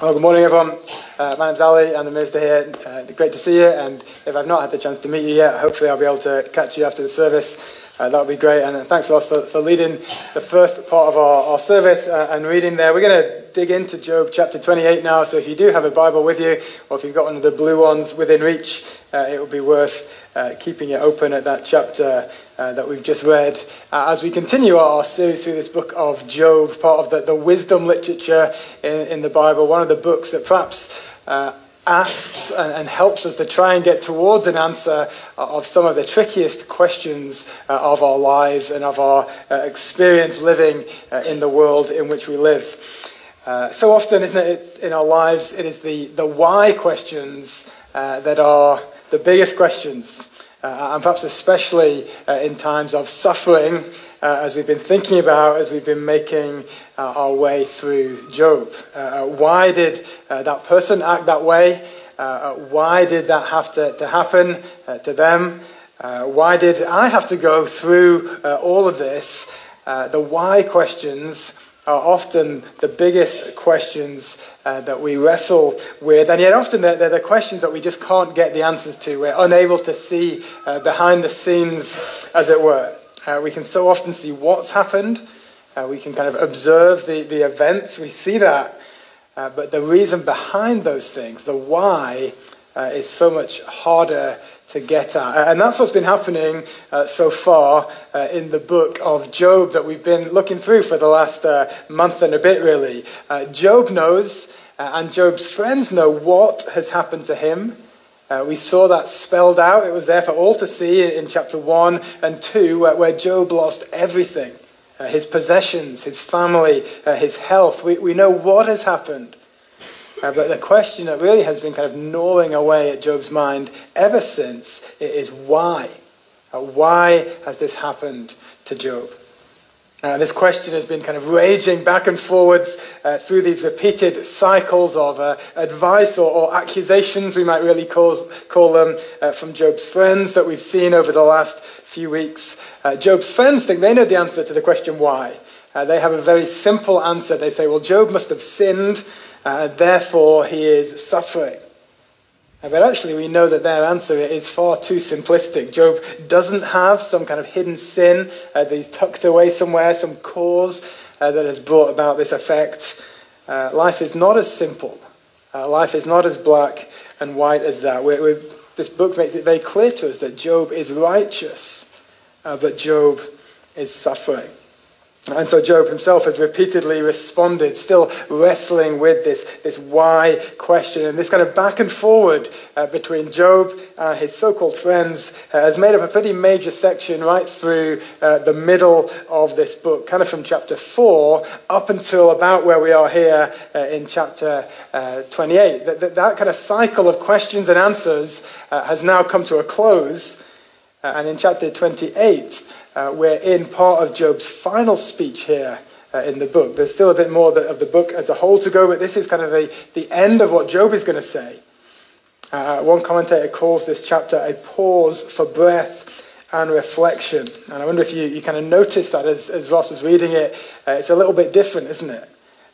Well, good morning, everyone. Uh, my name's Ali, and the minister here. Uh, great to see you. And if I've not had the chance to meet you yet, hopefully I'll be able to catch you after the service. Uh, that would be great. And thanks, Ross, for, for leading the first part of our, our service uh, and reading there. We're going to dig into Job chapter 28 now. So if you do have a Bible with you, or if you've got one of the blue ones within reach, uh, it would be worth uh, keeping it open at that chapter uh, that we've just read. Uh, as we continue our series through this book of Job, part of the, the wisdom literature in, in, the Bible, one of the books that perhaps uh, asks and, and, helps us to try and get towards an answer of some of the trickiest questions uh, of our lives and of our uh, experience living uh, in the world in which we live. so often, isn't it, it's in our lives, it is the, the why questions that are the biggest questions. Uh, and perhaps especially uh, in times of suffering, uh, as we've been thinking about, as we've been making uh, our way through Job. Uh, why did uh, that person act that way? why did that have to, to happen to them? why did I have to go through all of this? the why questions are often the biggest questions uh, that we wrestle with, and yet often they're, they're, the questions that we just can't get the answers to. We're unable to see uh, behind the scenes, as it were. Uh, we can so often see what's happened, uh, we can kind of observe the, the events, we see that, uh, but the reason behind those things, the why, uh, is so much harder to get at. And that's what's been happening uh, so far uh, in the book of Job that we've been looking through for the last uh, month and a bit, really. Uh, Job knows, uh, and Job's friends know what has happened to him. Uh, we saw that spelled out. It was there for all to see in, in chapter 1 and 2, where, where Job lost everything his possessions, his family, his health. We, we know what has happened. Uh, but the question that really has been kind of gnawing away at Job's mind ever since is why? Uh, why has this happened to Job? Uh, this question has been kind of raging back and forwards uh, through these repeated cycles of uh, advice or, or, accusations, we might really call, call them, uh, from Job's friends that we've seen over the last few weeks. Uh, Job's friends think they know the answer to the question why. Uh, they have a very simple answer. They say, well, Job must have sinned uh, therefore he is suffering. Uh, but actually, we know that their answer is far too simplistic. Job doesn't have some kind of hidden sin uh, that he's tucked away somewhere, some cause uh, that has brought about this effect. Uh, life is not as simple. Uh, life is not as black and white as that. We're, we're, this book makes it very clear to us that Job is righteous, but Job is suffering. And so Job himself has repeatedly responded, still wrestling with this, this why question. And this kind of back and forward uh, between Job and his so called friends uh, has made up a pretty major section right through uh, the middle of this book, kind of from chapter 4 up until about where we are here uh, in chapter uh, 28. That, that, that, kind of cycle of questions and answers uh, has now come to a close. and in chapter 28, uh, we're in part of Job's final speech here uh, in the book. There's still a bit more of the book as a whole to go, but this is kind of the, the end of what Job is going to say. Uh, one commentator calls this chapter a pause for breath and reflection. And I wonder if you, you kind of noticed that as, as Ross was reading it. Uh, it's a little bit different, isn't it?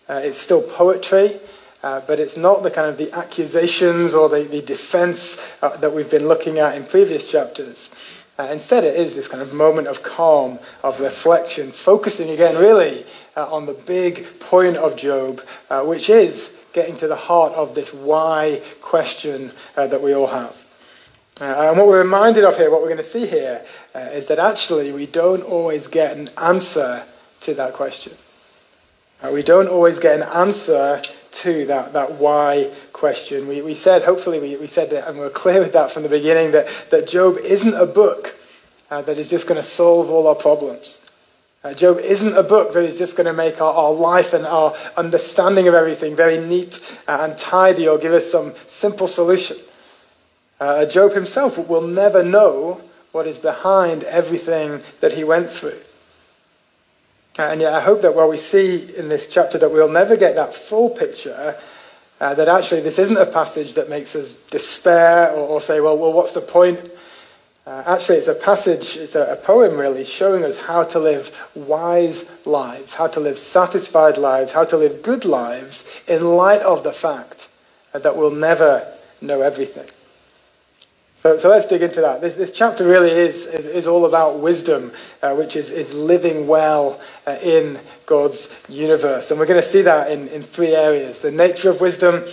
Uh, it's still poetry. Uh, but it's not the kind of the accusations or the, the defense uh, that we've been looking at in previous chapters. Uh, instead, it is this kind of moment of calm, of reflection, focusing again really uh, on the big point of Job, uh, which is getting to the heart of this why question uh, that we all have. Uh, and what we're reminded of here, what we're going to see here, uh, is that actually we don't always get an answer to that question. we don't always get an answer to that, that why question. We, we said, hopefully, we, we said that, and we are clear with that from the beginning, that, that Job isn't a book uh, that is just going to solve all our problems. Uh, Job isn't a book that is just going to make our, our life and our understanding of everything very neat and tidy or give us some simple solution. Uh, Job himself will never know what is behind everything that he went through. Uh, and yet, I hope that while we see in this chapter that we'll never get that full picture, uh, that actually this isn't a passage that makes us despair or, or say, well, well, what's the point? Uh, actually, it's a passage, it's a, a, poem really, showing us how to live wise lives, how to live satisfied lives, how to live good lives in light of the fact that we'll never know everything. So, so let's dig into that. This, this chapter really is, is, is all about wisdom, uh, which is, is living well uh, in God's universe. And we're going to see that in, in three areas the nature of wisdom,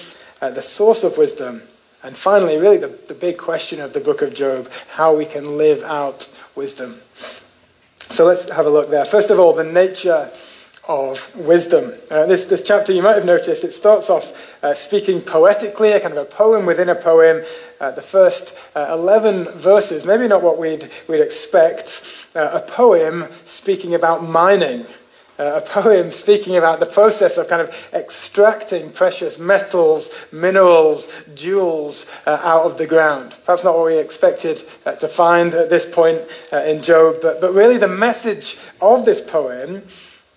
uh, the source of wisdom, and finally, really, the, the big question of the book of Job how we can live out wisdom. So let's have a look there. First of all, the nature of wisdom. Uh, this, this chapter, you might have noticed, it starts off uh, speaking poetically, a kind of a poem within a poem. Uh, the first uh, 11 verses, maybe not what we'd, we'd expect, uh, a poem speaking about mining uh, a poem speaking about the process of kind of extracting precious metals, minerals, jewels out of the ground. Perhaps not what we expected to find at this point in Job, but, but really the message of this poem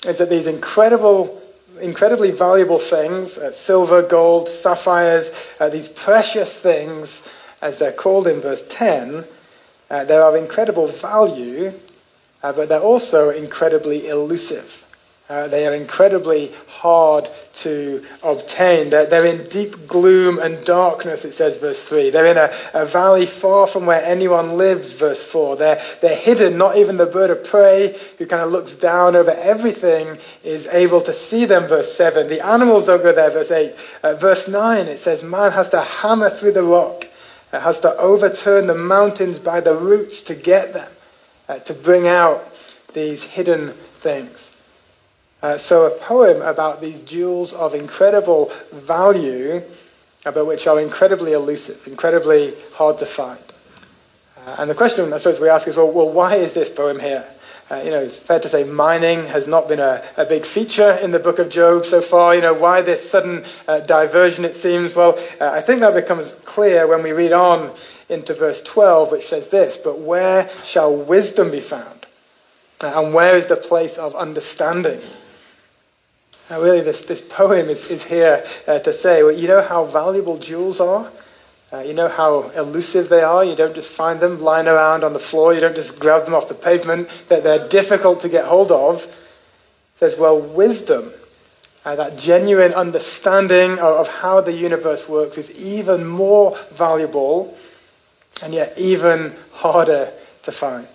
is that these incredible incredibly valuable things uh, silver, gold, sapphires, uh, these precious things, as they're called in verse 10, uh, they are of incredible value, uh, but they're also incredibly elusive. Uh, they are incredibly hard to obtain. They're, they're, in deep gloom and darkness, it says, verse 3. They're in a, a, valley far from where anyone lives, verse 4. They're, they're hidden. Not even the bird of prey, who kind of looks down over everything, is able to see them, verse 7. The animals don't go there, verse 8. Uh, verse 9, it says, Man has to hammer through the rock, it has to overturn the mountains by the roots to get them, uh, to bring out these hidden things. Uh, so, a poem about these jewels of incredible value, uh, but which are incredibly elusive, incredibly hard to find. Uh, and the question I suppose we ask is well, well why is this poem here? Uh, you know, it's fair to say mining has not been a, a, big feature in the book of Job so far. You know, why this sudden uh, diversion, it seems? Well, uh, I think that becomes clear when we read on into verse 12, which says this But where shall wisdom be found? and where is the place of understanding? Now, really, this, this poem is, is here uh, to say, well, you know how valuable jewels are? Uh, you know how elusive they are? You don't just find them lying around on the floor. You don't just grab them off the pavement. That they're difficult to get hold of. It says, well, wisdom, uh, that genuine understanding of, of how the universe works, is even more valuable and yet even harder to find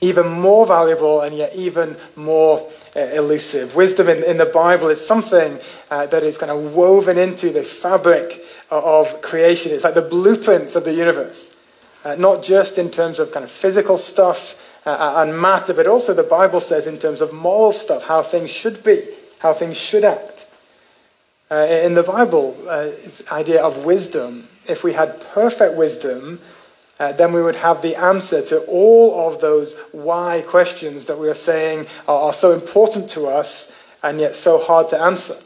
even more valuable and yet even more elusive. Wisdom in, in, the Bible is something uh, that is kind of woven into the fabric of creation. It's like the blueprints of the universe, uh, not just in terms of kind of physical stuff uh, and matter, but also the Bible says in terms of moral stuff, how things should be, how things should act. Uh, in the Bible, uh, idea of wisdom, if we had perfect wisdom, uh, then we would have the answer to all of those why questions that we are saying are, are so important to us and yet so hard to answer.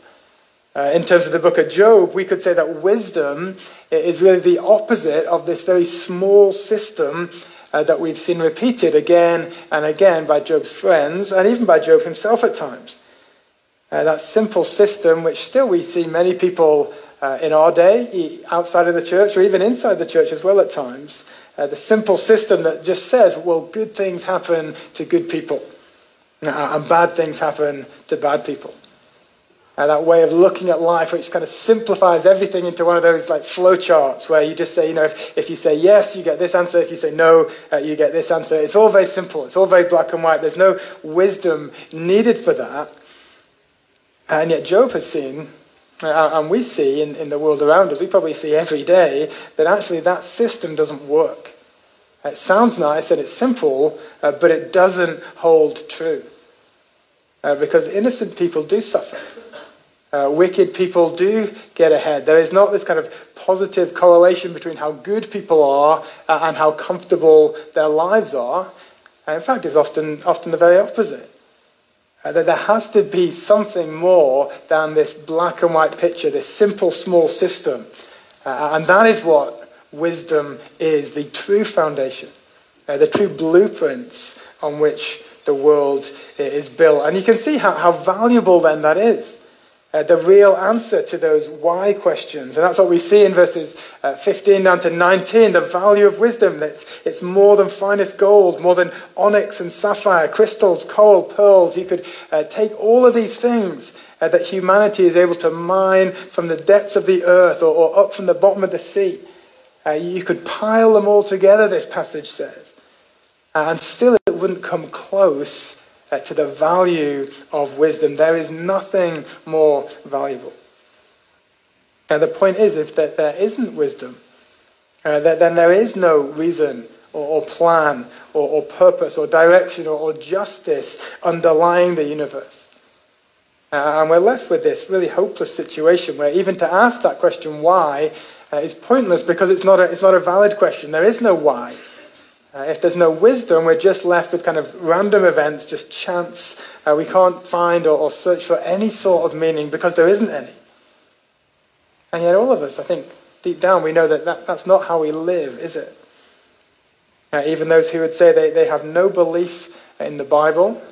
Uh, in terms of the book of Job, we could say that wisdom is really the opposite of this very small system uh, that we've seen repeated again and again by Job's friends and even by Job himself at times. Uh, that simple system, which still we see many people uh, in our day, outside of the church or even inside the church as well at times, uh, the simple system that just says, well, good things happen to good people, uh, and bad things happen to bad people. And that way of looking at life, which kind of simplifies everything into one of those like flow charts where you just say, you know, if, if you say yes, you get this answer. If you say no, uh, you get this answer. It's all very simple. It's all very black and white. There's no wisdom needed for that. And yet Job has seen uh, and we see in, in the world around us, we probably see every day, that actually that system doesn't work. It sounds nice and it's simple, uh, but it doesn't hold true. Uh, because innocent people do suffer. Uh, wicked people do get ahead. There is not this kind of positive correlation between how good people are uh, and how comfortable their lives are. And in fact, it's often, often the very opposite. Uh, that there has to be something more than this black and white picture, this simple, small system. Uh, and that is what wisdom is the true foundation, uh, the true blueprints on which the world is built. And you can see how, how valuable then that is. Uh, the real answer to those why questions. And that's what we see in verses uh, 15 down to 19 the value of wisdom. It's, it's more than finest gold, more than onyx and sapphire, crystals, coral, pearls. You could uh, take all of these things uh, that humanity is able to mine from the depths of the earth or, or up from the bottom of the sea. Uh, you could pile them all together, this passage says, and still it wouldn't come close uh, to the value of wisdom. There is nothing more valuable. Now, the point is, if there, there isn't wisdom, uh, then there is no reason or, or plan or, or, purpose or direction or, or, justice underlying the universe. Uh, and we're left with this really hopeless situation where even to ask that question, why, uh, is pointless because it's not, a, it's not a valid question. There is no why. Uh, if there's no wisdom, we're just left with kind of random events, just chance. Uh, we can't find or, or, search for any sort of meaning because there isn't any. And yet, all of us, I think, deep down, we know that, that that's not how we live, is it? Uh, even those who would say they, they have no belief in the Bible,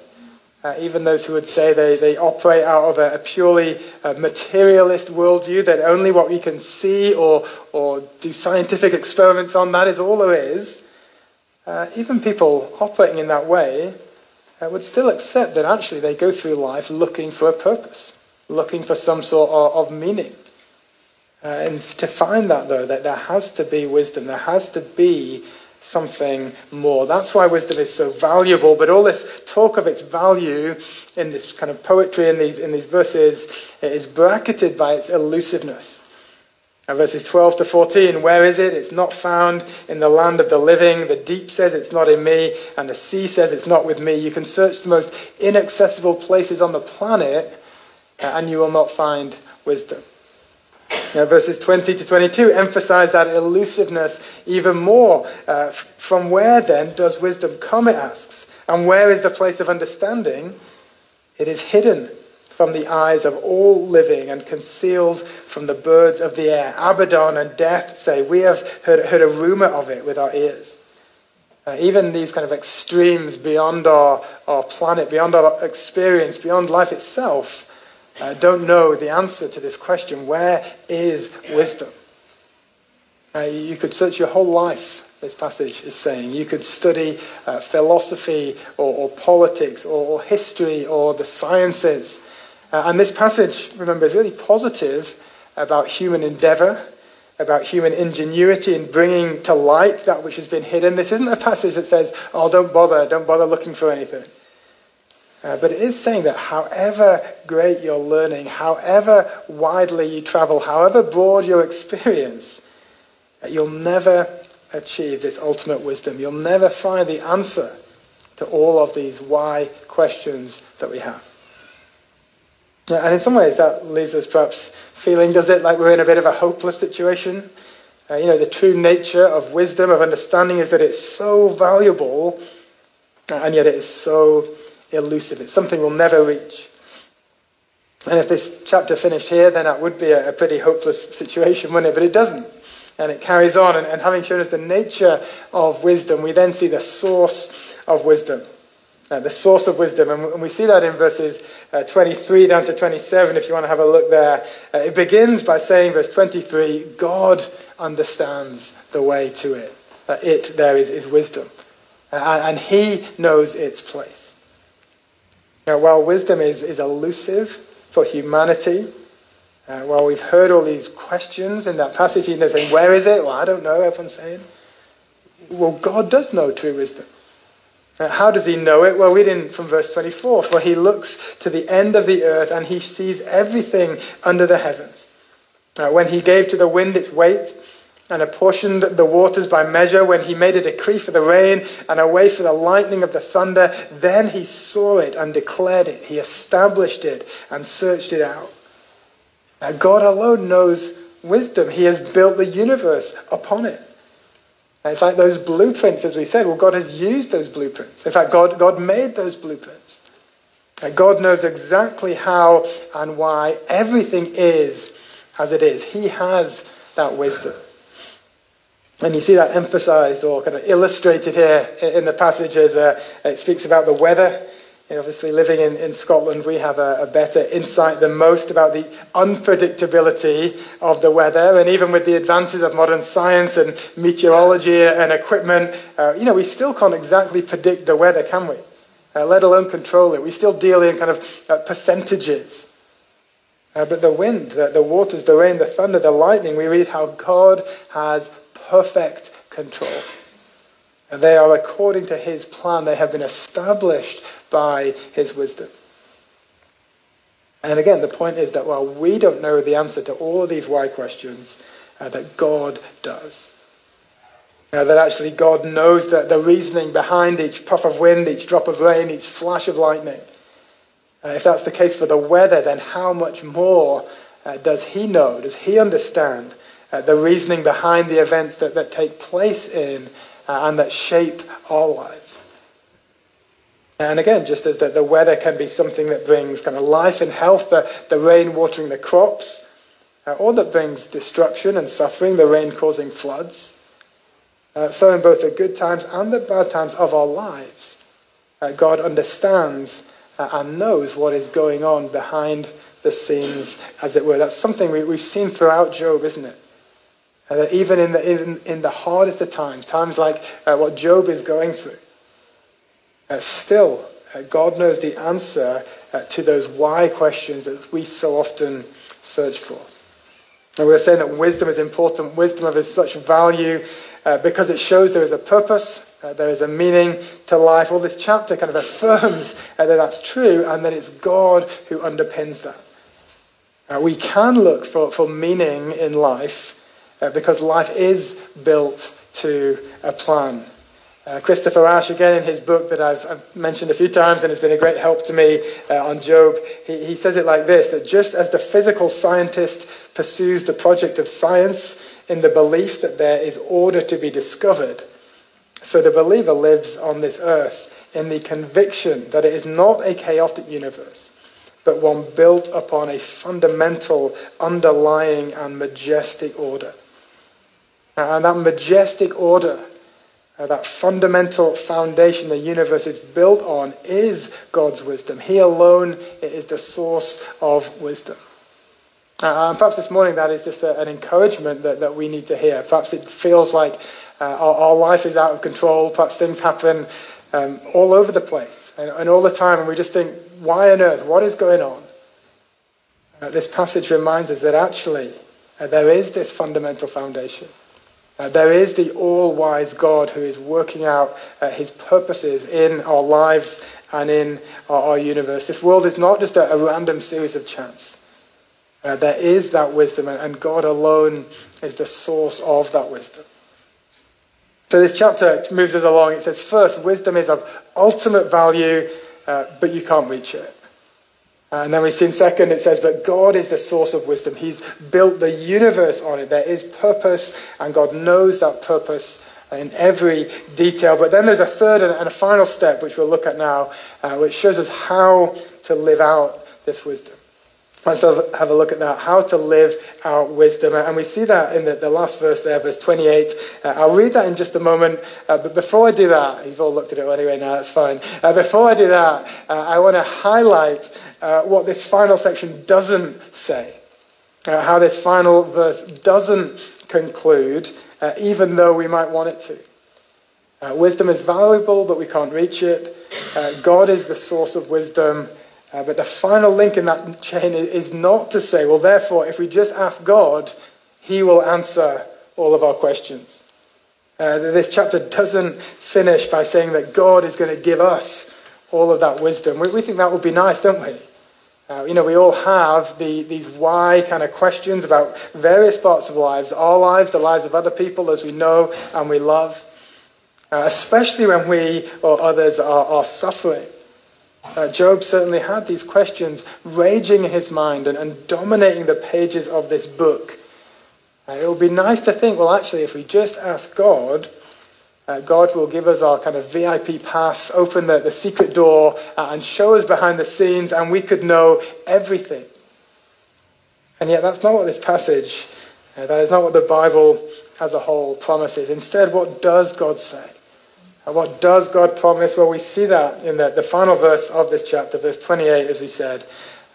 uh, even those who would say they, they operate out of a, a purely uh, materialist worldview, that only what we can see or, or do scientific experiments on, that is all there is uh, even people operating in that way uh, would still accept that actually they go through life looking for a purpose, looking for some sort of, of meaning. Uh, and to find that, though, that there has to be wisdom, there has to be something more. That's why wisdom is so valuable. But all this talk of its value in this kind of poetry in these, in these verses is bracketed by its elusiveness. And verses 12 to 14, where is it? It's not found in the land of the living. The deep says it's not in me, and the sea says it's not with me. You can search the most inaccessible places on the planet, uh, and you will not find wisdom. Now, verses 20 to 22 emphasize that elusiveness even more. Uh, from where then does wisdom come, it asks? And where is the place of understanding? It is hidden from the eyes of all living and concealed from the birds of the air. Abaddon and death say, We have heard, heard a rumor of it with our ears. Uh, even these kind of extremes beyond our, our planet, beyond our experience, beyond life itself, uh, don't know the answer to this question where is wisdom? Uh, you could search your whole life, this passage is saying. You could study uh, philosophy or, or politics or, or, history or the sciences. Uh, and this passage, remember, is really positive about human endeavor, about human ingenuity in bringing to light that which has been hidden. This isn't a passage that says, oh, don't bother, don't bother looking for anything. Uh, but it is saying that however great your learning, however widely you travel, however broad your experience, you'll never achieve this ultimate wisdom. You'll never find the answer to all of these why questions that we have. And in some ways, that leaves us perhaps feeling, does it, like we're in a bit of a hopeless situation? Uh, you know, the true nature of wisdom, of understanding, is that it's so valuable, and yet it is so elusive. It's something we'll never reach. And if this chapter finished here, then that would be a, a pretty hopeless situation, wouldn't it? But it doesn't. And it carries on. And, and having shown us the nature of wisdom, we then see the source of wisdom. Uh, the source of wisdom. And we see that in verses uh, 23 down to 27, if you want to have a look there. Uh, it begins by saying, verse 23, God understands the way to it. That it there is, is wisdom. Uh, and he knows its place. Now, while wisdom is, is elusive for humanity, uh, while we've heard all these questions in that passage, you know, saying, Where is it? Well, I don't know, everyone's saying. Well, God does know true wisdom. Uh, how does he know it? Well, reading from verse 24 For he looks to the end of the earth and he sees everything under the heavens. Now, when he gave to the wind its weight and apportioned the waters by measure, when he made a decree for the rain and a way for the lightning of the thunder, then he saw it and declared it. He established it and searched it out. Now, God alone knows wisdom. He has built the universe upon it. It's like those blueprints, as we said. Well, God has used those blueprints. In fact, God, God made those blueprints. And God knows exactly how and why everything is as it is. He has that wisdom. And you see that emphasized or kind of illustrated here in the passage as uh, it speaks about the weather. Obviously, living in, in Scotland, we have a, a, better insight than most about the unpredictability of the weather. And even with the advances of modern science and meteorology and equipment, uh, you know, we still can't exactly predict the weather, can we? Uh, let alone control it. We still deal in kind of uh, percentages. Uh, but the wind, the, the waters, the rain, the thunder, the lightning, we read how God has perfect control. And they are according to his plan. They have been established by his wisdom. And again, the point is that while we don't know the answer to all of these why questions, uh, that God does. Uh, that actually God knows that the reasoning behind each puff of wind, each drop of rain, each flash of lightning. Uh, if that's the case for the weather, then how much more uh, does He know? Does He understand uh, the reasoning behind the events that, that take place in and that shape our lives? And again, just as the, the weather can be something that brings kind of life and health, the, the rain watering the crops, uh, or that brings destruction and suffering, the rain causing floods. Uh, so, in both the good times and the bad times of our lives, uh, God understands uh, and knows what is going on behind the scenes, as it were. That's something we, have seen throughout Job, isn't it? Uh, that even in the, in, in the hardest of times, times like uh, what Job is going through, uh, still, uh, God knows the answer uh, to those why questions that we so often search for. And we're saying that wisdom is important. Wisdom of is such value uh, because it shows there is a purpose, uh, there is a meaning to life. All this chapter kind of affirms uh, that that's true and that it's God who underpins that. we can look for, for meaning in life because life is built to a plan. Uh, Christopher Ash, again in his book that I've, I've, mentioned a few times and has been a great help to me uh, on Job, he, he says it like this that just as the physical scientist pursues the project of science in the belief that there is order to be discovered, so the believer lives on this earth in the conviction that it is not a chaotic universe, but one built upon a fundamental, underlying, and majestic order. And that majestic order uh, that fundamental foundation the universe is built on is God's wisdom. He alone is the source of wisdom. Uh, and perhaps this morning that is just a, an encouragement that, that we need to hear. Perhaps it feels like uh, our, our, life is out of control. Perhaps things happen um, all over the place and, and, all the time, and we just think, why on earth? What is going on? Uh, this passage reminds us that actually uh, there is this fundamental foundation. Uh, there is the all wise God who is working out uh, his purposes in our lives and in our, our universe. This world is not just a, a random series of chance. Uh, there is that wisdom, and, and God alone is the source of that wisdom. So this chapter moves us along. It says, first, wisdom is of ultimate value, uh, but you can't reach it. Uh, and then we see in second, it says, But God is the source of wisdom. He's built the universe on it. There is purpose, and God knows that purpose in every detail. But then there's a third and a final step, which we'll look at now, uh, which shows us how to live out this wisdom. Let's have a look at that, how to live out wisdom. And we see that in the, the last verse there, verse 28. Uh, I'll read that in just a moment. Uh, but before I do that, you've all looked at it anyway now, that's fine. Uh, before I do that, uh, I want to highlight uh, what this final section doesn't say. Uh, how this final verse doesn't conclude, even though we might want it to. wisdom is valuable, but we can't reach it. God is the source of wisdom. Uh, but the final link in that chain is not to say, well, therefore, if we just ask God, He will answer all of our questions. Uh, this chapter doesn't finish by saying that God is going to give us all of that wisdom. We, we think that would be nice, don't we? Uh, you know, we all have the, these why kind of questions about various parts of lives, our lives, the lives of other people as we know and we love, uh, especially when we or others are, are suffering. Uh, Job certainly had these questions raging in his mind and, and dominating the pages of this book. Uh, it would be nice to think, well, actually, if we just ask God, uh, God will give us our kind of VIP pass, open the, the secret door, uh, and show us behind the scenes, and we could know everything. And yet, that's not what this passage, uh, that is not what the Bible as a whole promises. Instead, what does God say? What does God promise? Well, we see that in the, the final verse of this chapter, verse 28, as we said.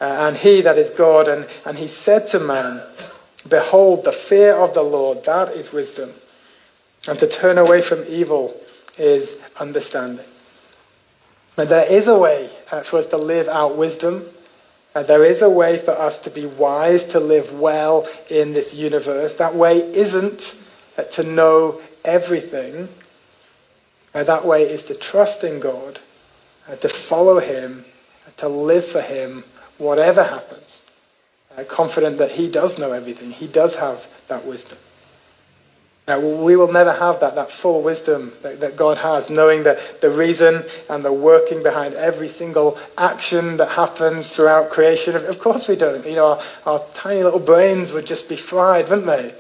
Uh, and he, that is God, and, and he said to man, Behold, the fear of the Lord, that is wisdom. And to turn away from evil is understanding. And there is a way uh, for us to live out wisdom. Uh, there is a way for us to be wise, to live well in this universe. That way isn't uh, to know everything. Uh, that way is to trust in God, uh, to follow Him, uh, to live for Him, whatever happens. confident that He does know everything. He does have that wisdom. Now, we will never have that, that full wisdom that, that God has, knowing that the reason and the working behind every single action that happens throughout creation. Of, of course we don't. You know, our, our, tiny little brains would just be fried, wouldn't they?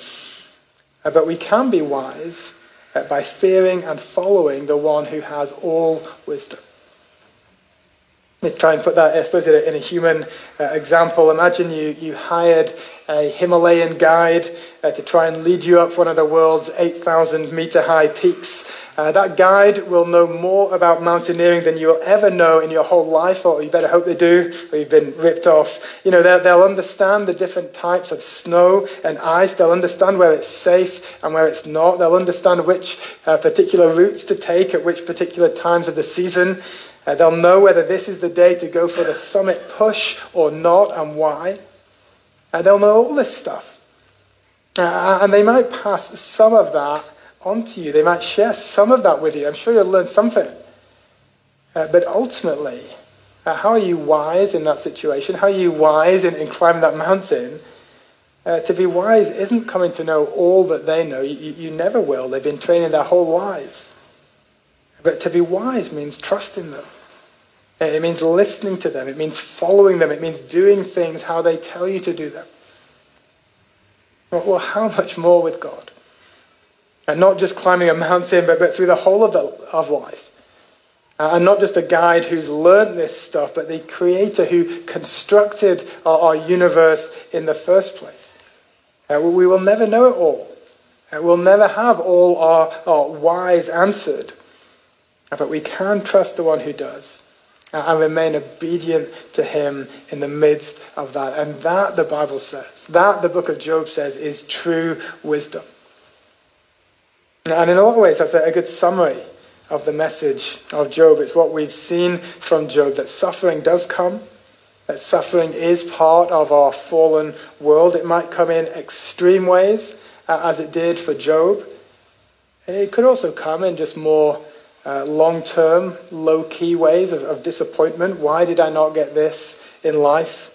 Uh, but we can be wise uh, by fearing and following the one who has all wisdom. Let me try and put that, I suppose, in a, human uh, example. Imagine you, you hired a Himalayan guide uh, to try and lead you up one of the world's 8,000 meter high peaks. Uh, that guide will know more about mountaineering than you'll ever know in your whole life, or you better hope they do, or you've been ripped off. You know, they'll, they'll understand the different types of snow and ice. They'll understand where it's safe and where it's not. They'll understand which uh, particular routes to take at which particular times of the season. Uh, they'll know whether this is the day to go for the summit push or not and why. Uh, they'll know all this stuff. Uh, and they might pass some of that on to you. They might share some of that with you. I'm sure you'll learn something. Uh, but ultimately, uh, how are you wise in that situation? How are you wise in, in climbing that mountain? Uh, to be wise isn't coming to know all that they know. You, you never will. They've been training their whole lives. But to be wise means trusting them. It means listening to them. It means following them. It means doing things how they tell you to do them. Well, how much more with God? And not just climbing a mountain, but, but through the whole of, the, of life. Uh, and not just a guide who's learned this stuff, but the creator who constructed our, our universe in the first place. Uh, we will never know it all. Uh, we'll never have all our, our whys answered. Uh, but we can trust the one who does and remain obedient to him in the midst of that. And that, the Bible says, that the book of Job says, is true wisdom. And in a lot of ways, that's a good summary of the message of Job. It's what we've seen from Job that suffering does come, that suffering is part of our fallen world. It might come in extreme ways, uh, as it did for Job. It could also come in just more uh, long term, low key ways of, of disappointment. Why did I not get this in life?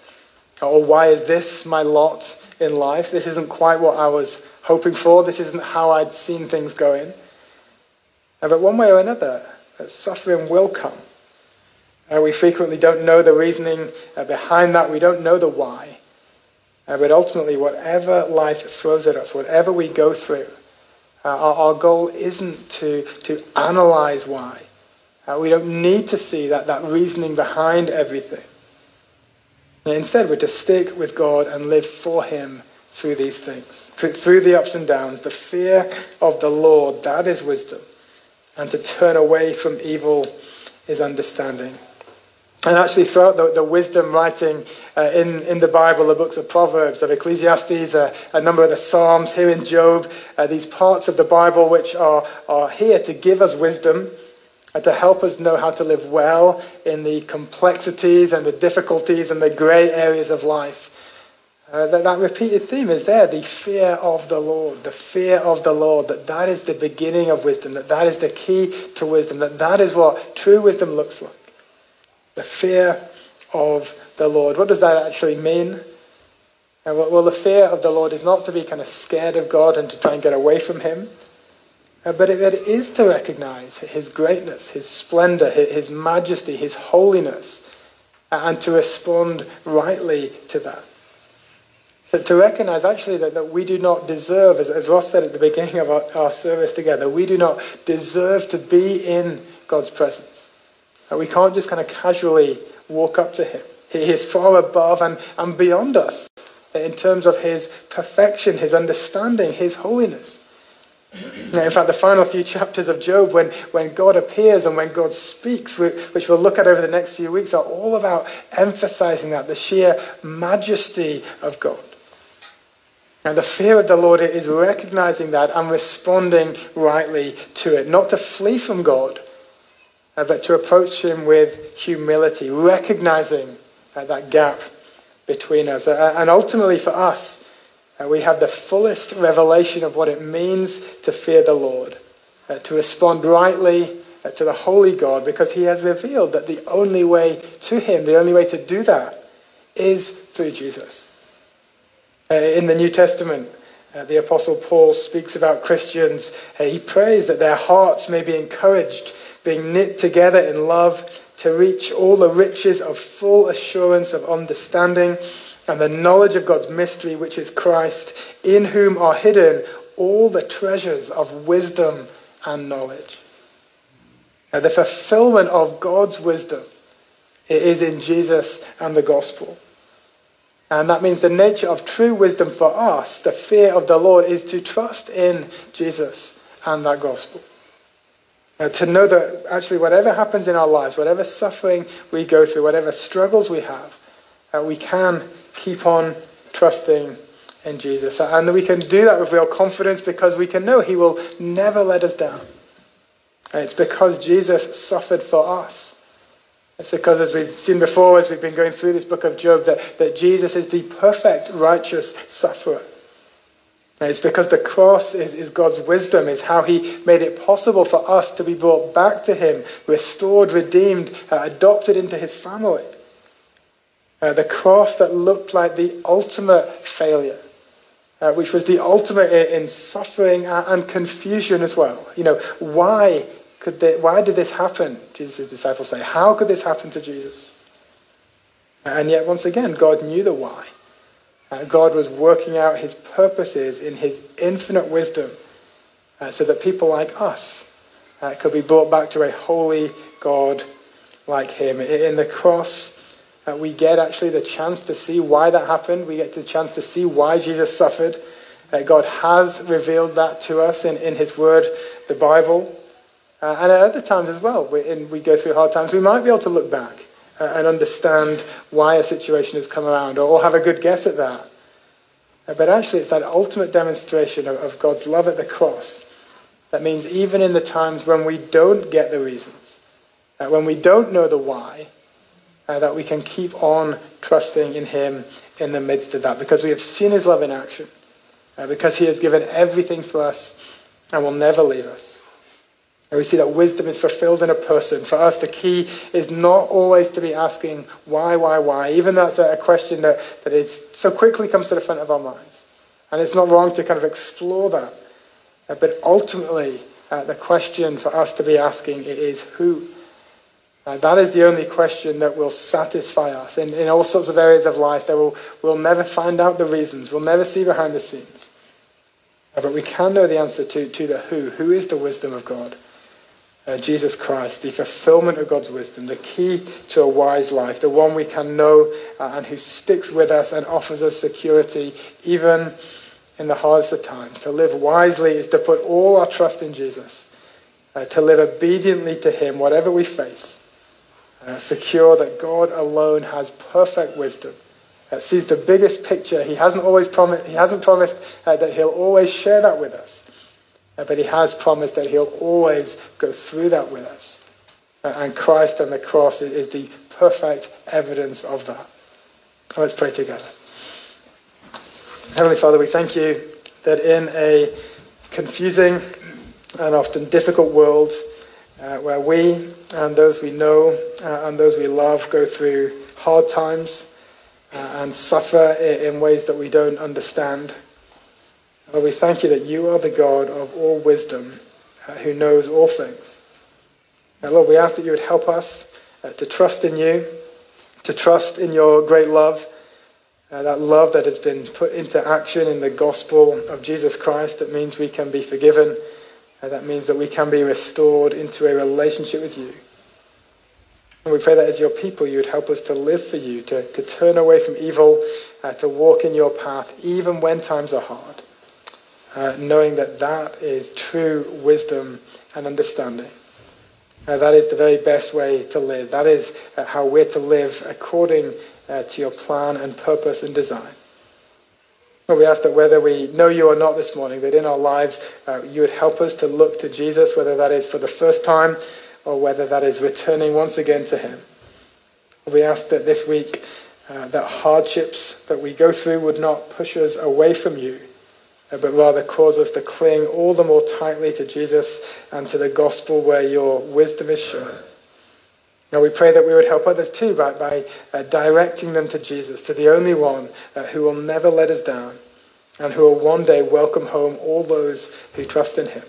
Or why is this my lot in life? This isn't quite what I was hoping for. This isn't how I'd seen things going. But one way or another, uh, suffering will come. Uh, we frequently don't know the reasoning uh, behind that. We don't know the why. Uh, but ultimately, whatever life throws at us, whatever we go through, uh, our, our, goal isn't to, to analyze why. Uh, we don't need to see that, that reasoning behind everything. Instead, we're to stick with God and live for Him through these things, through, the ups and downs. The fear of the Lord, that is wisdom. And to turn away from evil is understanding. And actually, throughout the, the wisdom writing uh, in, in the Bible, the books of Proverbs, of Ecclesiastes, uh, a number of the Psalms, here in Job, uh, these parts of the Bible which are, are here to give us wisdom and to help us know how to live well in the complexities and the difficulties and the grey areas of life. Uh, that, that repeated theme is there the fear of the Lord, the fear of the Lord, that that is the beginning of wisdom, that that is the key to wisdom, that that is what true wisdom looks like. The fear of the Lord. What does that actually mean? well, the fear of the Lord is not to be kind of scared of God and to try and get away from Him, uh, but it is to recognize His greatness, His splendor, His majesty, His holiness, and to respond rightly to that. So to recognize actually that, that we do not deserve, as, as Ross said at the beginning of our, our service together, we do not deserve to be in God's presence. We can't just kind of casually walk up to him. He is far above and, and beyond us in terms of his perfection, his understanding, his holiness. Now, In fact, the final few chapters of Job, when, when God appears and when God speaks, which we'll look at over the next few weeks, are all about emphasizing that, the sheer majesty of God. And the fear of the Lord is recognizing that and responding rightly to it. Not to flee from God, uh, but to approach Him with humility, recognizing uh, that gap between us. Uh, and ultimately, for us, uh, we have the fullest revelation of what it means to fear the Lord, uh, to respond rightly uh, to the Holy God, because He has revealed that the only way to Him, the only way to do that, is through Jesus. Uh, in the New Testament, uh, the Apostle Paul speaks about Christians. Uh, he prays that their hearts may be encouraged, being knit together in love, to reach all the riches of full assurance of understanding and the knowledge of God's mystery, which is Christ, in whom are hidden all the treasures of wisdom and knowledge. Uh, the fulfillment of God's wisdom is in Jesus and the gospel. And that means the nature of true wisdom for us, the fear of the Lord, is to trust in Jesus and that gospel. Now, to know that actually, whatever happens in our lives, whatever suffering we go through, whatever struggles we have, uh, we can keep on trusting in Jesus. And we can do that with real confidence because we can know He will never let us down. It's because Jesus suffered for us it's because, as we've seen before, as we've been going through this book of Job, that, that Jesus is the perfect, righteous sufferer. And it's because the cross is, is God's wisdom, is how He made it possible for us to be brought back to Him, restored, redeemed, uh, adopted into His family. Uh, the cross that looked like the ultimate failure, uh, which was the ultimate in, in suffering and confusion as well. You know, why could they, why did this happen? Jesus' disciples say. How could this happen to Jesus? And yet, once again, God knew the why. Uh, God was working out his purposes in his infinite wisdom uh, so that people like us uh, could be brought back to a holy God like him. In the cross, uh, we get actually the chance to see why that happened. We get the chance to see why Jesus suffered. Uh, God has revealed that to us in, in his word, the Bible. Uh, and at other times as well, we, in, we go through hard times, we might be able to look back uh, and understand why a situation has come around or, or have a good guess at that. Uh, but actually, it's that ultimate demonstration of, of God's love at the cross that means even in the times when we don't get the reasons, uh, when we don't know the why, uh, that we can keep on trusting in Him in the midst of that because we have seen His love in action, uh, because He has given everything for us and will never leave us. And we see that wisdom is fulfilled in a person. For us, the key is not always to be asking why, why, why, even though that's a question that, that is so quickly comes to the front of our minds. And it's not wrong to kind of explore that. Uh, but ultimately, uh, the question for us to be asking is who? Uh, that is the only question that will satisfy us. In, in all sorts of areas of life, that will, we'll never find out the reasons. We'll never see behind the scenes. Uh, but we can know the answer to, to the who. Who is the wisdom of God? Uh, Jesus Christ, the fulfillment of God's wisdom, the key to a wise life, the one we can know uh, and who sticks with us and offers us security even in the hardest of times. To live wisely is to put all our trust in Jesus, uh, to live obediently to Him, whatever we face, uh, secure that God alone has perfect wisdom. Uh, sees the biggest picture. He hasn't always promised. He hasn't promised uh, that he'll always share that with us. Uh, but he has promised that he'll always go through that with us. Uh, and Christ and the cross is the perfect evidence of that. Let's pray together. Heavenly Father, we thank you that in a confusing and often difficult world uh, where we and those we know uh, and those we love go through hard times uh, and suffer in ways that we don't understand, Lord, we thank you that you are the God of all wisdom uh, who knows all things. And Lord, we ask that you would help us uh, to trust in you, to trust in your great love, uh, that love that has been put into action in the gospel of Jesus Christ. That means we can be forgiven. Uh, that means that we can be restored into a relationship with you. And we pray that as your people, you would help us to live for you, to, to turn away from evil, uh, to walk in your path, even when times are hard. Uh, knowing that that is true wisdom and understanding. Uh, that is the very best way to live. That is uh, how we're to live according uh, to your plan and purpose and design. we ask that whether we know you or not this morning, that in our lives uh, you would help us to look to Jesus, whether that is for the first time or whether that is returning once again to him. We ask that this week uh, that hardships that we go through would not push us away from you, but rather cause us to cling all the more tightly to Jesus and to the gospel where your wisdom is shown. Now we pray that we would help others too by, by uh, directing them to Jesus, to the only one uh, who will never let us down and who will one day welcome home all those who trust in him.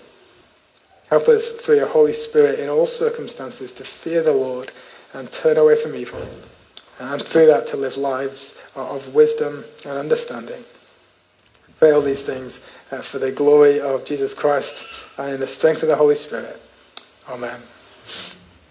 Help us through your Holy Spirit in all circumstances to fear the Lord and turn away from evil and through that to live lives of wisdom and understanding. Pray all these things uh, for the glory of Jesus Christ and in the strength of the Holy Spirit. Amen.